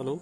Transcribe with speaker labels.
Speaker 1: हॅलो